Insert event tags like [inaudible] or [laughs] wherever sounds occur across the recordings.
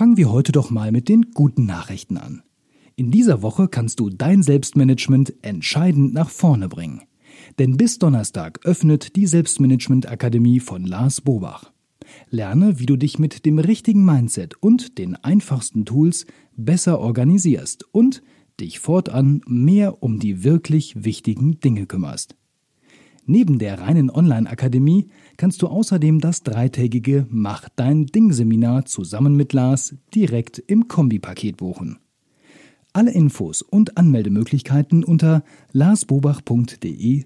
Fangen wir heute doch mal mit den guten Nachrichten an. In dieser Woche kannst du dein Selbstmanagement entscheidend nach vorne bringen. Denn bis Donnerstag öffnet die Selbstmanagement Akademie von Lars Bobach. Lerne, wie du dich mit dem richtigen Mindset und den einfachsten Tools besser organisierst und dich fortan mehr um die wirklich wichtigen Dinge kümmerst. Neben der reinen Online-Akademie kannst du außerdem das dreitägige Mach dein Ding-Seminar zusammen mit Lars direkt im Kombipaket buchen. Alle Infos und Anmeldemöglichkeiten unter larsbobach.de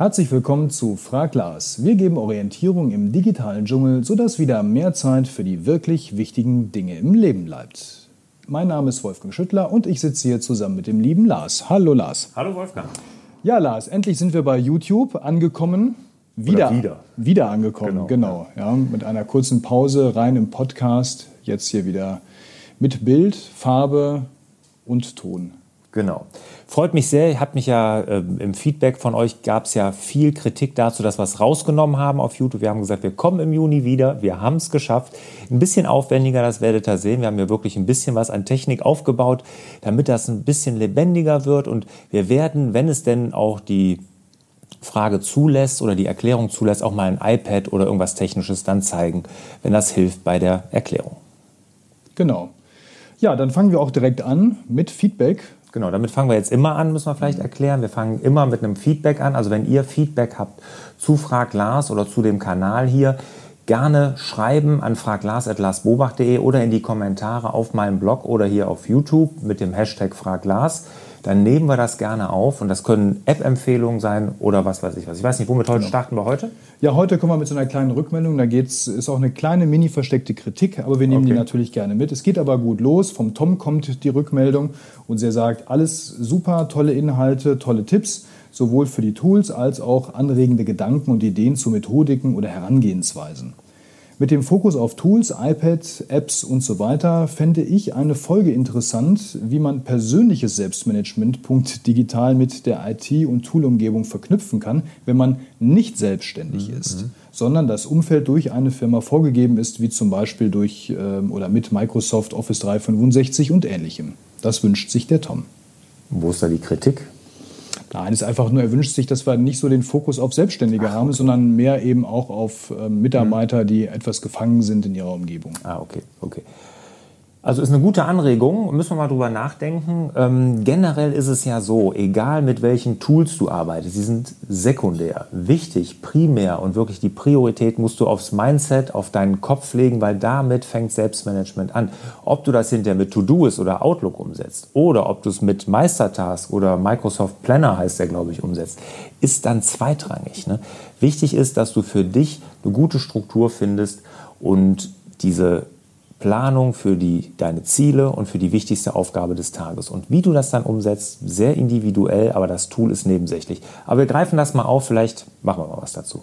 Herzlich willkommen zu Frag Lars. Wir geben Orientierung im digitalen Dschungel, sodass wieder mehr Zeit für die wirklich wichtigen Dinge im Leben bleibt. Mein Name ist Wolfgang Schüttler und ich sitze hier zusammen mit dem lieben Lars. Hallo Lars. Hallo Wolfgang. Ja, Lars, endlich sind wir bei YouTube angekommen. Wieder, wieder. wieder angekommen, genau. genau ja, mit einer kurzen Pause rein im Podcast. Jetzt hier wieder mit Bild, Farbe und Ton. Genau. Freut mich sehr. Hat mich ja äh, im Feedback von euch gab es ja viel Kritik dazu, dass wir es rausgenommen haben auf YouTube. Wir haben gesagt, wir kommen im Juni wieder. Wir haben es geschafft. Ein bisschen aufwendiger, das werdet ihr sehen. Wir haben ja wirklich ein bisschen was an Technik aufgebaut, damit das ein bisschen lebendiger wird. Und wir werden, wenn es denn auch die Frage zulässt oder die Erklärung zulässt, auch mal ein iPad oder irgendwas Technisches dann zeigen, wenn das hilft bei der Erklärung. Genau. Ja, dann fangen wir auch direkt an mit Feedback. Genau, damit fangen wir jetzt immer an, müssen wir vielleicht erklären. Wir fangen immer mit einem Feedback an. Also wenn ihr Feedback habt zu Frag Lars oder zu dem Kanal hier, gerne schreiben an fraglars.larsbobach.de oder in die Kommentare auf meinem Blog oder hier auf YouTube mit dem Hashtag Fraglars dann nehmen wir das gerne auf. Und das können App-Empfehlungen sein oder was weiß ich was. Ich weiß nicht, womit heute genau. starten wir heute? Ja, heute kommen wir mit so einer kleinen Rückmeldung. Da geht's, ist auch eine kleine mini versteckte Kritik, aber wir nehmen okay. die natürlich gerne mit. Es geht aber gut los. Vom Tom kommt die Rückmeldung und er sagt, alles super, tolle Inhalte, tolle Tipps, sowohl für die Tools als auch anregende Gedanken und Ideen zu Methodiken oder Herangehensweisen. Mit dem Fokus auf Tools, iPad, Apps und so weiter fände ich eine Folge interessant, wie man persönliches Selbstmanagement digital mit der IT- und Toolumgebung verknüpfen kann, wenn man nicht selbstständig mhm. ist, sondern das Umfeld durch eine Firma vorgegeben ist, wie zum Beispiel durch ähm, oder mit Microsoft Office 365 und ähnlichem. Das wünscht sich der Tom. Wo ist da die Kritik? Nein, es ist einfach nur, er wünscht sich, dass wir nicht so den Fokus auf Selbstständige Ach, haben, okay. sondern mehr eben auch auf äh, Mitarbeiter, die etwas gefangen sind in ihrer Umgebung. Ah, okay, okay. Also ist eine gute Anregung, müssen wir mal drüber nachdenken. Ähm, generell ist es ja so, egal mit welchen Tools du arbeitest, sie sind sekundär. Wichtig, primär und wirklich die Priorität musst du aufs Mindset, auf deinen Kopf legen, weil damit fängt Selbstmanagement an. Ob du das hinterher mit To-Doist oder Outlook umsetzt oder ob du es mit Meistertask oder Microsoft Planner heißt der, glaube ich, umsetzt, ist dann zweitrangig. Ne? Wichtig ist, dass du für dich eine gute Struktur findest und diese Planung für die, deine Ziele und für die wichtigste Aufgabe des Tages. Und wie du das dann umsetzt, sehr individuell, aber das Tool ist nebensächlich. Aber wir greifen das mal auf, vielleicht machen wir mal was dazu.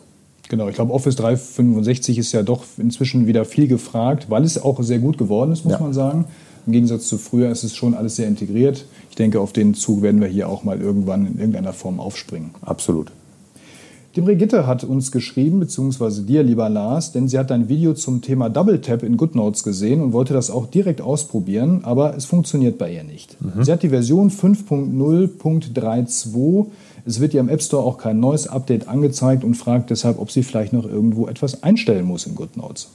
Genau, ich glaube, Office 365 ist ja doch inzwischen wieder viel gefragt, weil es auch sehr gut geworden ist, muss ja. man sagen. Im Gegensatz zu früher ist es schon alles sehr integriert. Ich denke, auf den Zug werden wir hier auch mal irgendwann in irgendeiner Form aufspringen. Absolut. Die Brigitte hat uns geschrieben, beziehungsweise dir, lieber Lars, denn sie hat dein Video zum Thema Double Tap in GoodNotes gesehen und wollte das auch direkt ausprobieren, aber es funktioniert bei ihr nicht. Mhm. Sie hat die Version 5.0.32. Es wird ihr im App Store auch kein neues Update angezeigt und fragt deshalb, ob sie vielleicht noch irgendwo etwas einstellen muss in GoodNotes.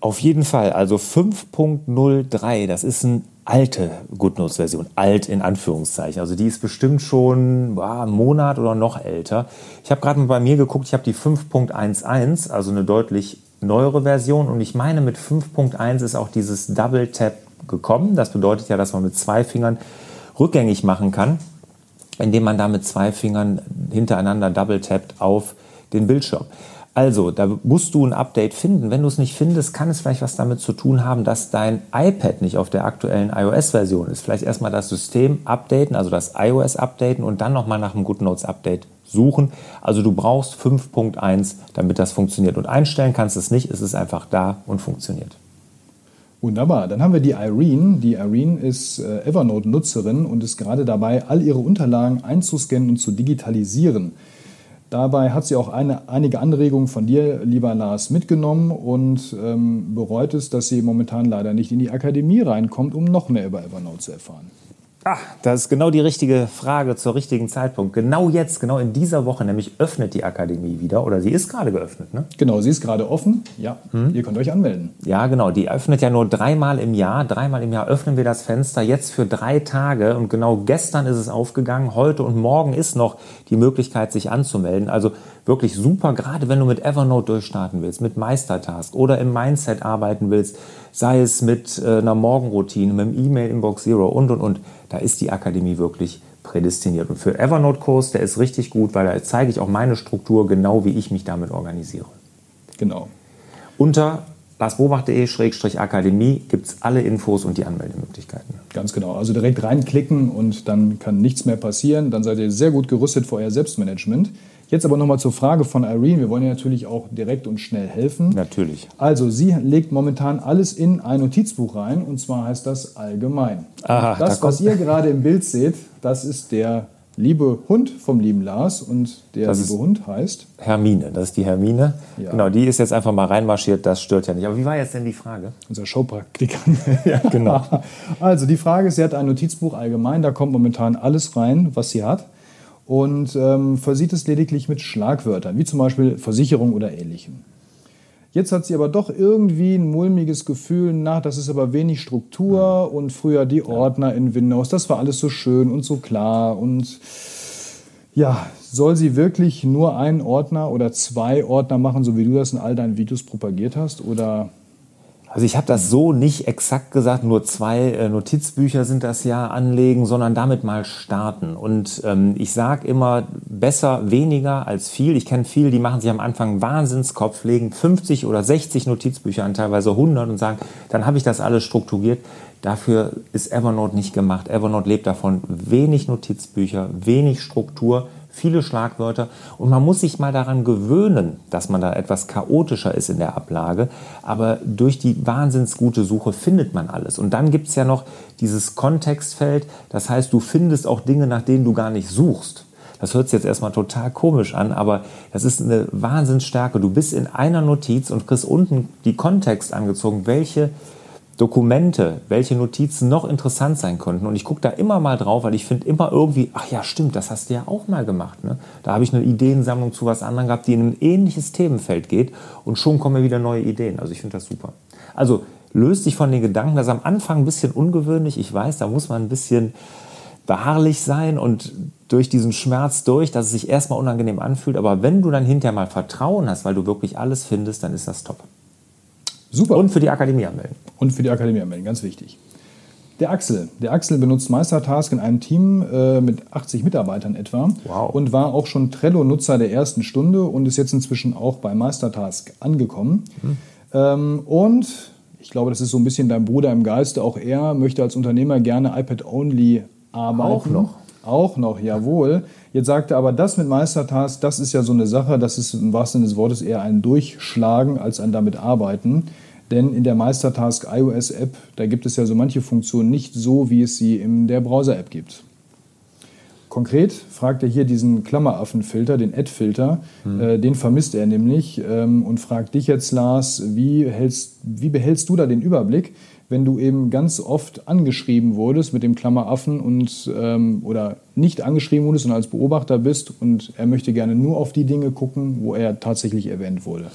Auf jeden Fall, also 5.03, das ist eine alte GoodNotes-Version, alt in Anführungszeichen. Also die ist bestimmt schon boah, einen Monat oder noch älter. Ich habe gerade mal bei mir geguckt, ich habe die 5.11, also eine deutlich neuere Version. Und ich meine, mit 5.1 ist auch dieses Double Tap gekommen. Das bedeutet ja, dass man mit zwei Fingern rückgängig machen kann, indem man da mit zwei Fingern hintereinander double tappt auf den Bildschirm. Also, da musst du ein Update finden. Wenn du es nicht findest, kann es vielleicht was damit zu tun haben, dass dein iPad nicht auf der aktuellen iOS-Version ist. Vielleicht erstmal das System updaten, also das iOS updaten und dann nochmal nach einem GoodNotes Update suchen. Also du brauchst 5.1, damit das funktioniert. Und einstellen kannst du es nicht, es ist einfach da und funktioniert. Wunderbar. Dann haben wir die Irene. Die Irene ist äh, Evernote-Nutzerin und ist gerade dabei, all ihre Unterlagen einzuscannen und zu digitalisieren. Dabei hat sie auch eine, einige Anregungen von dir, lieber Lars, mitgenommen und ähm, bereut es, dass sie momentan leider nicht in die Akademie reinkommt, um noch mehr über Evernote zu erfahren. Ah, das ist genau die richtige Frage zur richtigen Zeitpunkt. Genau jetzt, genau in dieser Woche, nämlich öffnet die Akademie wieder oder sie ist gerade geöffnet, ne? Genau, sie ist gerade offen. Ja, hm. ihr könnt euch anmelden. Ja, genau. Die öffnet ja nur dreimal im Jahr. Dreimal im Jahr öffnen wir das Fenster jetzt für drei Tage und genau gestern ist es aufgegangen. Heute und morgen ist noch die Möglichkeit, sich anzumelden. Also wirklich super, gerade wenn du mit Evernote durchstarten willst, mit Meistertask oder im Mindset arbeiten willst, sei es mit äh, einer Morgenroutine, mit dem E-Mail Inbox Zero und und und. Da ist die Akademie wirklich prädestiniert. Und für Evernote-Kurs, der ist richtig gut, weil da zeige ich auch meine Struktur, genau wie ich mich damit organisiere. Genau. Unter larsbobach.de-akademie gibt es alle Infos und die Anmeldemöglichkeiten. Ganz genau. Also direkt reinklicken und dann kann nichts mehr passieren. Dann seid ihr sehr gut gerüstet für euer Selbstmanagement. Jetzt aber nochmal zur Frage von Irene. Wir wollen ihr natürlich auch direkt und schnell helfen. Natürlich. Also, sie legt momentan alles in ein Notizbuch rein und zwar heißt das allgemein. Aha, das, da was ihr gerade im Bild seht, das ist der liebe Hund vom lieben Lars und der das liebe Hund heißt Hermine. Das ist die Hermine. Ja. Genau, die ist jetzt einfach mal reinmarschiert, das stört ja nicht. Aber wie war jetzt denn die Frage? Unser Showpraktikant. [laughs] ja, genau. Also die Frage ist, sie hat ein Notizbuch allgemein, da kommt momentan alles rein, was sie hat und ähm, versieht es lediglich mit Schlagwörtern, wie zum Beispiel Versicherung oder ähnlichem. Jetzt hat sie aber doch irgendwie ein mulmiges Gefühl nach, das ist aber wenig Struktur und früher die Ordner in Windows, das war alles so schön und so klar und ja, soll sie wirklich nur einen Ordner oder zwei Ordner machen, so wie du das in all deinen Videos propagiert hast oder also ich habe das so nicht exakt gesagt, nur zwei äh, Notizbücher sind das ja anlegen, sondern damit mal starten. Und ähm, ich sage immer, besser weniger als viel. Ich kenne viele, die machen sich am Anfang Wahnsinnskopf, legen 50 oder 60 Notizbücher an, teilweise 100 und sagen, dann habe ich das alles strukturiert. Dafür ist Evernote nicht gemacht. Evernote lebt davon, wenig Notizbücher, wenig Struktur, viele Schlagwörter und man muss sich mal daran gewöhnen, dass man da etwas chaotischer ist in der Ablage. Aber durch die wahnsinnsgute Suche findet man alles. Und dann gibt es ja noch dieses Kontextfeld, das heißt, du findest auch Dinge, nach denen du gar nicht suchst. Das hört sich jetzt erstmal total komisch an, aber das ist eine Wahnsinnsstärke. Du bist in einer Notiz und kriegst unten die Kontext angezogen, welche Dokumente, welche Notizen noch interessant sein könnten. Und ich gucke da immer mal drauf, weil ich finde immer irgendwie, ach ja, stimmt, das hast du ja auch mal gemacht. Ne? Da habe ich eine Ideensammlung zu was anderem gehabt, die in ein ähnliches Themenfeld geht und schon kommen mir wieder neue Ideen. Also ich finde das super. Also löst dich von den Gedanken, das ist am Anfang ein bisschen ungewöhnlich. Ich weiß, da muss man ein bisschen beharrlich sein und durch diesen Schmerz durch, dass es sich erstmal unangenehm anfühlt. Aber wenn du dann hinterher mal Vertrauen hast, weil du wirklich alles findest, dann ist das top. Super. Und für die Akademie anmelden. Und für die Akademie anmelden, ganz wichtig. Der Axel. Der Axel benutzt Meistertask in einem Team äh, mit 80 Mitarbeitern etwa wow. und war auch schon Trello-Nutzer der ersten Stunde und ist jetzt inzwischen auch bei Meistertask angekommen. Mhm. Ähm, und ich glaube, das ist so ein bisschen dein Bruder im Geiste. Auch er möchte als Unternehmer gerne iPad-only arbeiten. Auch noch. Auch noch, jawohl. Jetzt sagte aber das mit Meistertask, das ist ja so eine Sache, das ist im wahrsten Sinne des Wortes eher ein Durchschlagen als ein damit arbeiten. Denn in der Meistertask iOS App, da gibt es ja so manche Funktionen nicht so, wie es sie in der Browser-App gibt. Konkret fragt er hier diesen Klammeraffenfilter, den Add-Filter, hm. äh, den vermisst er nämlich ähm, und fragt dich jetzt, Lars, wie, hältst, wie behältst du da den Überblick, wenn du eben ganz oft angeschrieben wurdest mit dem Klammeraffen und ähm, oder nicht angeschrieben wurdest, sondern als Beobachter bist und er möchte gerne nur auf die Dinge gucken, wo er tatsächlich erwähnt wurde.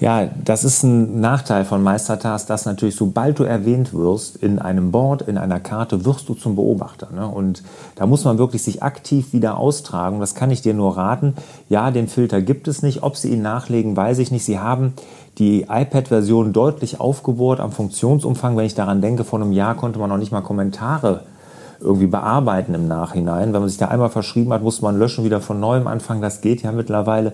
Ja, das ist ein Nachteil von Meistertask, dass natürlich, sobald du erwähnt wirst in einem Board, in einer Karte, wirst du zum Beobachter. Ne? Und da muss man wirklich sich aktiv wieder austragen. Das kann ich dir nur raten. Ja, den Filter gibt es nicht. Ob sie ihn nachlegen, weiß ich nicht. Sie haben die iPad-Version deutlich aufgebohrt am Funktionsumfang. Wenn ich daran denke, vor einem Jahr konnte man noch nicht mal Kommentare irgendwie bearbeiten im Nachhinein. Wenn man sich da einmal verschrieben hat, musste man löschen, wieder von neuem anfangen. Das geht ja mittlerweile.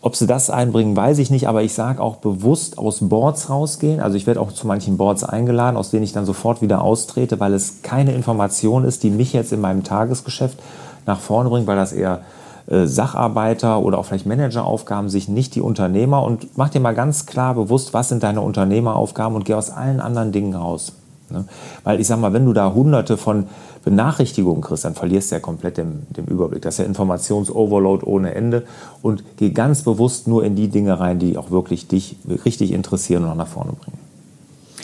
Ob sie das einbringen, weiß ich nicht, aber ich sage auch bewusst aus Boards rausgehen. Also ich werde auch zu manchen Boards eingeladen, aus denen ich dann sofort wieder austrete, weil es keine Information ist, die mich jetzt in meinem Tagesgeschäft nach vorne bringt, weil das eher Sacharbeiter oder auch vielleicht Manageraufgaben sich nicht die Unternehmer und mach dir mal ganz klar bewusst, was sind deine Unternehmeraufgaben und geh aus allen anderen Dingen raus. Ne? Weil ich sag mal, wenn du da hunderte von Benachrichtigungen kriegst, dann verlierst du ja komplett den, den Überblick. Das ist ja Informationsoverload ohne Ende und geh ganz bewusst nur in die Dinge rein, die auch wirklich dich richtig interessieren und nach vorne bringen.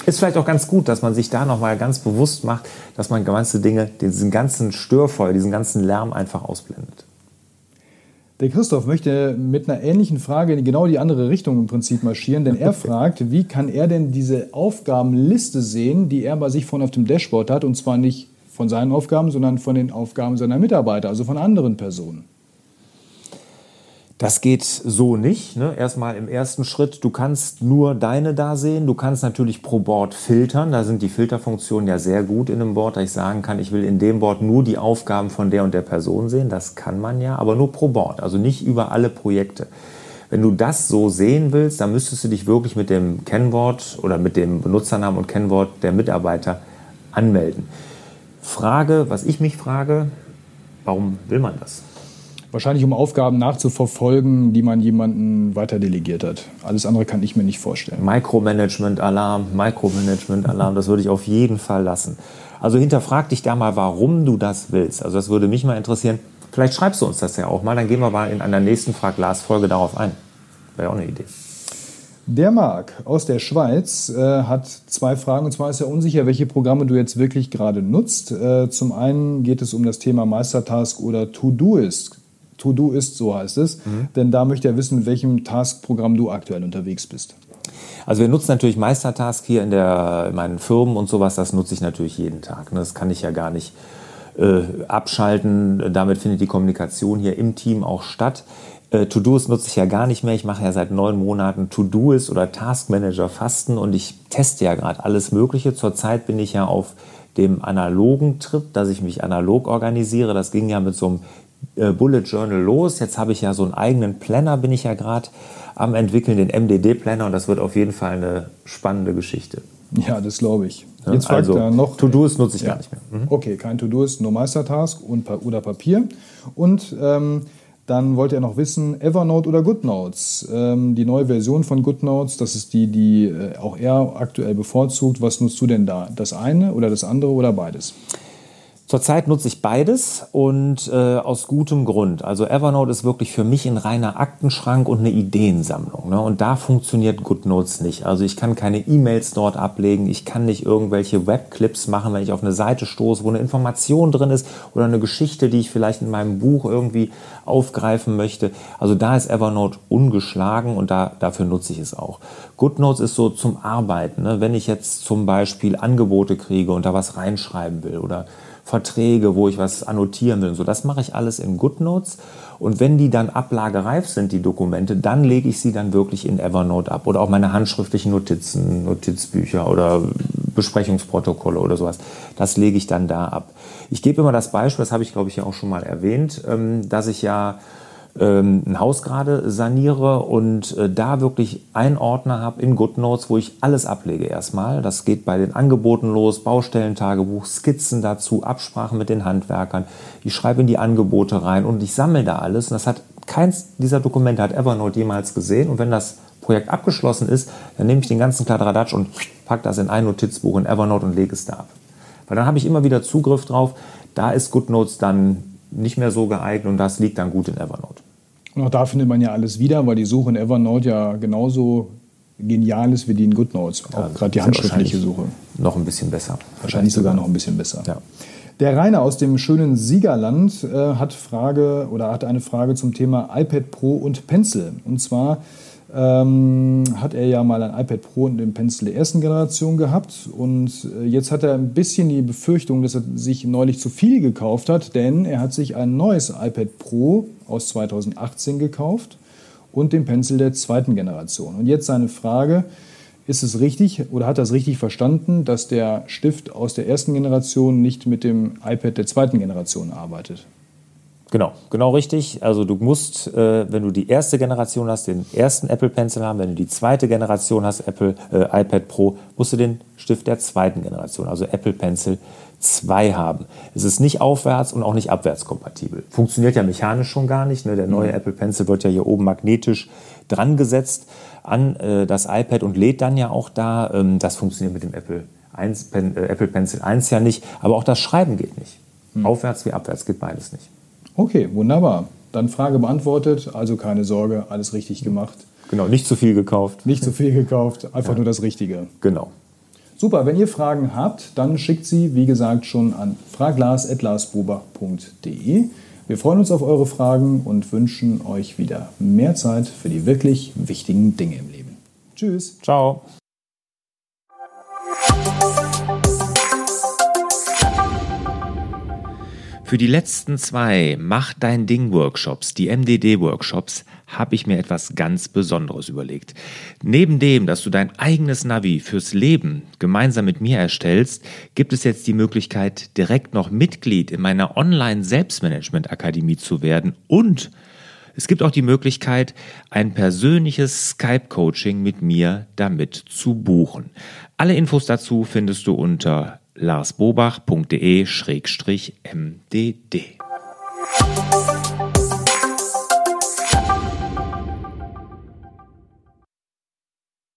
Ist vielleicht auch ganz gut, dass man sich da nochmal ganz bewusst macht, dass man ganze Dinge, diesen ganzen Störfeuer, diesen ganzen Lärm einfach ausblendet. Der Christoph möchte mit einer ähnlichen Frage in genau die andere Richtung im Prinzip marschieren, denn er [laughs] fragt, wie kann er denn diese Aufgabenliste sehen, die er bei sich vorne auf dem Dashboard hat, und zwar nicht von seinen Aufgaben, sondern von den Aufgaben seiner Mitarbeiter, also von anderen Personen. Das geht so nicht. Ne? Erstmal im ersten Schritt, du kannst nur deine da sehen. Du kannst natürlich pro Board filtern. Da sind die Filterfunktionen ja sehr gut in einem Board, dass ich sagen kann, ich will in dem Board nur die Aufgaben von der und der Person sehen. Das kann man ja, aber nur pro Board, also nicht über alle Projekte. Wenn du das so sehen willst, dann müsstest du dich wirklich mit dem Kennwort oder mit dem Benutzernamen und Kennwort der Mitarbeiter anmelden. Frage, was ich mich frage, warum will man das? Wahrscheinlich, um Aufgaben nachzuverfolgen, die man jemanden weiter delegiert hat. Alles andere kann ich mir nicht vorstellen. Micromanagement-Alarm, Micromanagement-Alarm, das würde ich auf jeden Fall lassen. Also hinterfrag dich da mal, warum du das willst. Also das würde mich mal interessieren. Vielleicht schreibst du uns das ja auch mal, dann gehen wir mal in einer nächsten Frag-Glas-Folge darauf ein. Wäre auch eine Idee. Der Marc aus der Schweiz äh, hat zwei Fragen. Und zwar ist er unsicher, welche Programme du jetzt wirklich gerade nutzt. Äh, zum einen geht es um das Thema Meistertask oder To-Do-Ist. To-Do-Ist, so heißt es. Mhm. Denn da möchte er wissen, mit welchem Task-Programm du aktuell unterwegs bist. Also wir nutzen natürlich Meistertask hier in, der, in meinen Firmen und sowas. Das nutze ich natürlich jeden Tag. Ne? Das kann ich ja gar nicht äh, abschalten. Damit findet die Kommunikation hier im Team auch statt. Äh, To-Do's nutze ich ja gar nicht mehr. Ich mache ja seit neun Monaten To-Do's oder Task Manager Fasten und ich teste ja gerade alles Mögliche. Zurzeit bin ich ja auf dem analogen Trip, dass ich mich analog organisiere. Das ging ja mit so einem Bullet Journal los. Jetzt habe ich ja so einen eigenen Planner, bin ich ja gerade am entwickeln, den MDD-Planner und das wird auf jeden Fall eine spannende Geschichte. Ja, das glaube ich. Jetzt also, er noch. To-Do's nutze ich ja. gar nicht mehr. Mhm. Okay, kein To-Do's, nur Meistertask und, oder Papier. Und ähm, dann wollte er noch wissen, Evernote oder GoodNotes. Ähm, die neue Version von GoodNotes, das ist die, die äh, auch er aktuell bevorzugt. Was nutzt du denn da? Das eine oder das andere oder beides? Zurzeit nutze ich beides und äh, aus gutem Grund. Also Evernote ist wirklich für mich ein reiner Aktenschrank und eine Ideensammlung. Ne? Und da funktioniert GoodNotes nicht. Also ich kann keine E-Mails dort ablegen, ich kann nicht irgendwelche Webclips machen, wenn ich auf eine Seite stoße, wo eine Information drin ist oder eine Geschichte, die ich vielleicht in meinem Buch irgendwie aufgreifen möchte. Also da ist Evernote ungeschlagen und da, dafür nutze ich es auch. GoodNotes ist so zum Arbeiten. Ne? Wenn ich jetzt zum Beispiel Angebote kriege und da was reinschreiben will oder Verträge, wo ich was annotieren will und so. Das mache ich alles in GoodNotes. Und wenn die dann ablagereif sind, die Dokumente, dann lege ich sie dann wirklich in Evernote ab. Oder auch meine handschriftlichen Notizen, Notizbücher oder Besprechungsprotokolle oder sowas. Das lege ich dann da ab. Ich gebe immer das Beispiel, das habe ich glaube ich ja auch schon mal erwähnt, ähm, dass ich ja ähm, ein Haus gerade saniere und äh, da wirklich einen Ordner habe in GoodNotes, wo ich alles ablege erstmal. Das geht bei den Angeboten los, Baustellentagebuch, Skizzen dazu, Absprachen mit den Handwerkern. Ich schreibe in die Angebote rein und ich sammle da alles. Und das hat keins dieser Dokumente hat Evernote jemals gesehen. Und wenn das Projekt abgeschlossen ist, dann nehme ich den ganzen Kladderadatsch und packe das in ein Notizbuch in Evernote und lege es da ab. Weil dann habe ich immer wieder Zugriff drauf. Da ist GoodNotes dann nicht mehr so geeignet und das liegt dann gut in Evernote. Und auch da findet man ja alles wieder, weil die Suche in Evernote ja genauso genial ist wie die in GoodNotes. Auch ja, gerade die handschriftliche Suche. Noch ein bisschen besser. Wahrscheinlich sogar noch ein bisschen besser. Ja. Der Rainer aus dem schönen Siegerland äh, hat Frage oder hat eine Frage zum Thema iPad Pro und Pencil. Und zwar ähm, hat er ja mal ein iPad Pro und den Pencil der ersten Generation gehabt. Und äh, jetzt hat er ein bisschen die Befürchtung, dass er sich neulich zu viel gekauft hat, denn er hat sich ein neues iPad Pro aus 2018 gekauft und den Pencil der zweiten Generation. Und jetzt seine Frage, ist es richtig oder hat er es richtig verstanden, dass der Stift aus der ersten Generation nicht mit dem iPad der zweiten Generation arbeitet? Genau, genau richtig. Also du musst, äh, wenn du die erste Generation hast, den ersten Apple Pencil haben. Wenn du die zweite Generation hast, Apple äh, iPad Pro, musst du den Stift der zweiten Generation, also Apple Pencil 2 haben. Es ist nicht aufwärts und auch nicht abwärts kompatibel. Funktioniert ja mechanisch schon gar nicht. Ne? Der neue mhm. Apple Pencil wird ja hier oben magnetisch dran gesetzt an äh, das iPad und lädt dann ja auch da. Ähm, das funktioniert mit dem Apple, 1, Pen, äh, Apple Pencil 1 ja nicht. Aber auch das Schreiben geht nicht. Mhm. Aufwärts wie abwärts geht beides nicht. Okay, wunderbar. Dann Frage beantwortet, also keine Sorge, alles richtig gemacht. Genau, nicht zu viel gekauft. Nicht zu viel gekauft, einfach ja. nur das Richtige. Genau. Super, wenn ihr Fragen habt, dann schickt sie, wie gesagt, schon an fraglas.larsbuber.de. Wir freuen uns auf eure Fragen und wünschen euch wieder mehr Zeit für die wirklich wichtigen Dinge im Leben. Tschüss. Ciao. Für die letzten zwei Mach dein Ding Workshops, die MDD Workshops, habe ich mir etwas ganz Besonderes überlegt. Neben dem, dass du dein eigenes Navi fürs Leben gemeinsam mit mir erstellst, gibt es jetzt die Möglichkeit, direkt noch Mitglied in meiner Online Selbstmanagement Akademie zu werden und es gibt auch die Möglichkeit, ein persönliches Skype-Coaching mit mir damit zu buchen. Alle Infos dazu findest du unter larsbobach.de-mdd.